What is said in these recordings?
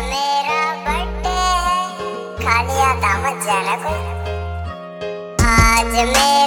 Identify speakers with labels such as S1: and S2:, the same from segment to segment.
S1: मेरा बर्थडे है। खाली आता मत जाना कोई। आज मेरा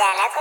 S1: ya